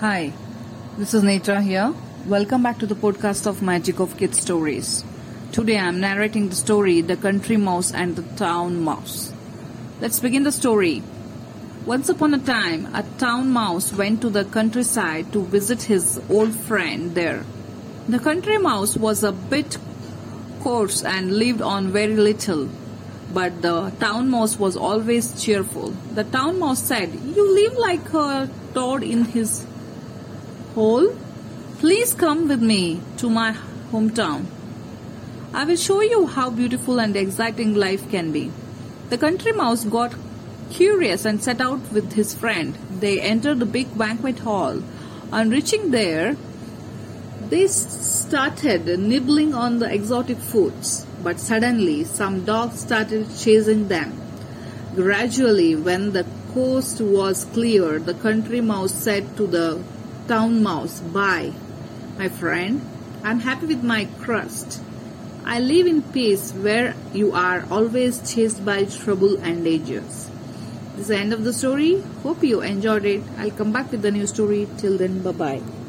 Hi, this is Netra here. Welcome back to the podcast of Magic of Kids Stories. Today I am narrating the story The Country Mouse and the Town Mouse. Let's begin the story. Once upon a time, a town mouse went to the countryside to visit his old friend there. The country mouse was a bit coarse and lived on very little, but the town mouse was always cheerful. The town mouse said, You live like a toad in his hole? Please come with me to my hometown. I will show you how beautiful and exciting life can be. The country mouse got curious and set out with his friend. They entered the big banquet hall. On reaching there, they started nibbling on the exotic foods, but suddenly some dogs started chasing them. Gradually, when the coast was clear, the country mouse said to the town mouse, Bye, my friend. I'm happy with my crust. I live in peace where you are always chased by trouble and dangers. This is the end of the story. Hope you enjoyed it. I'll come back with the new story. Till then, bye bye.